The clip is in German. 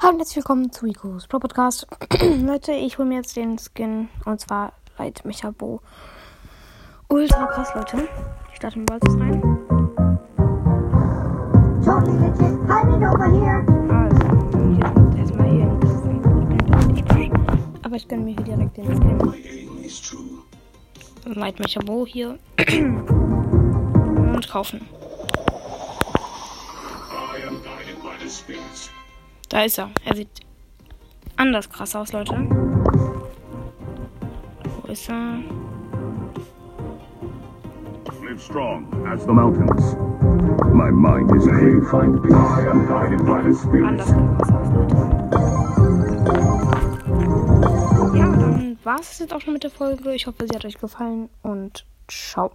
Hallo und herzlich willkommen zu Icos Pro Podcast. Leute, ich hole mir jetzt den Skin und zwar Light Mecha Bo. Ultra krass, Leute. Ich starte den Balls rein. Totally legit. Hiding over here. Also, sind erstmal hier episch. Aber ich gönne mir hier direkt den Skin. Light Mecha Bo hier. und kaufen. Da ist er. Er sieht anders krass aus, Leute. Wo ist er? Live strong as the mountains. My mind is clear. Find peace. I am guided by the spirit. Anders krass aus, Leute. Ja, dann war es jetzt auch schon mit der Folge. Ich hoffe, sie hat euch gefallen und ciao.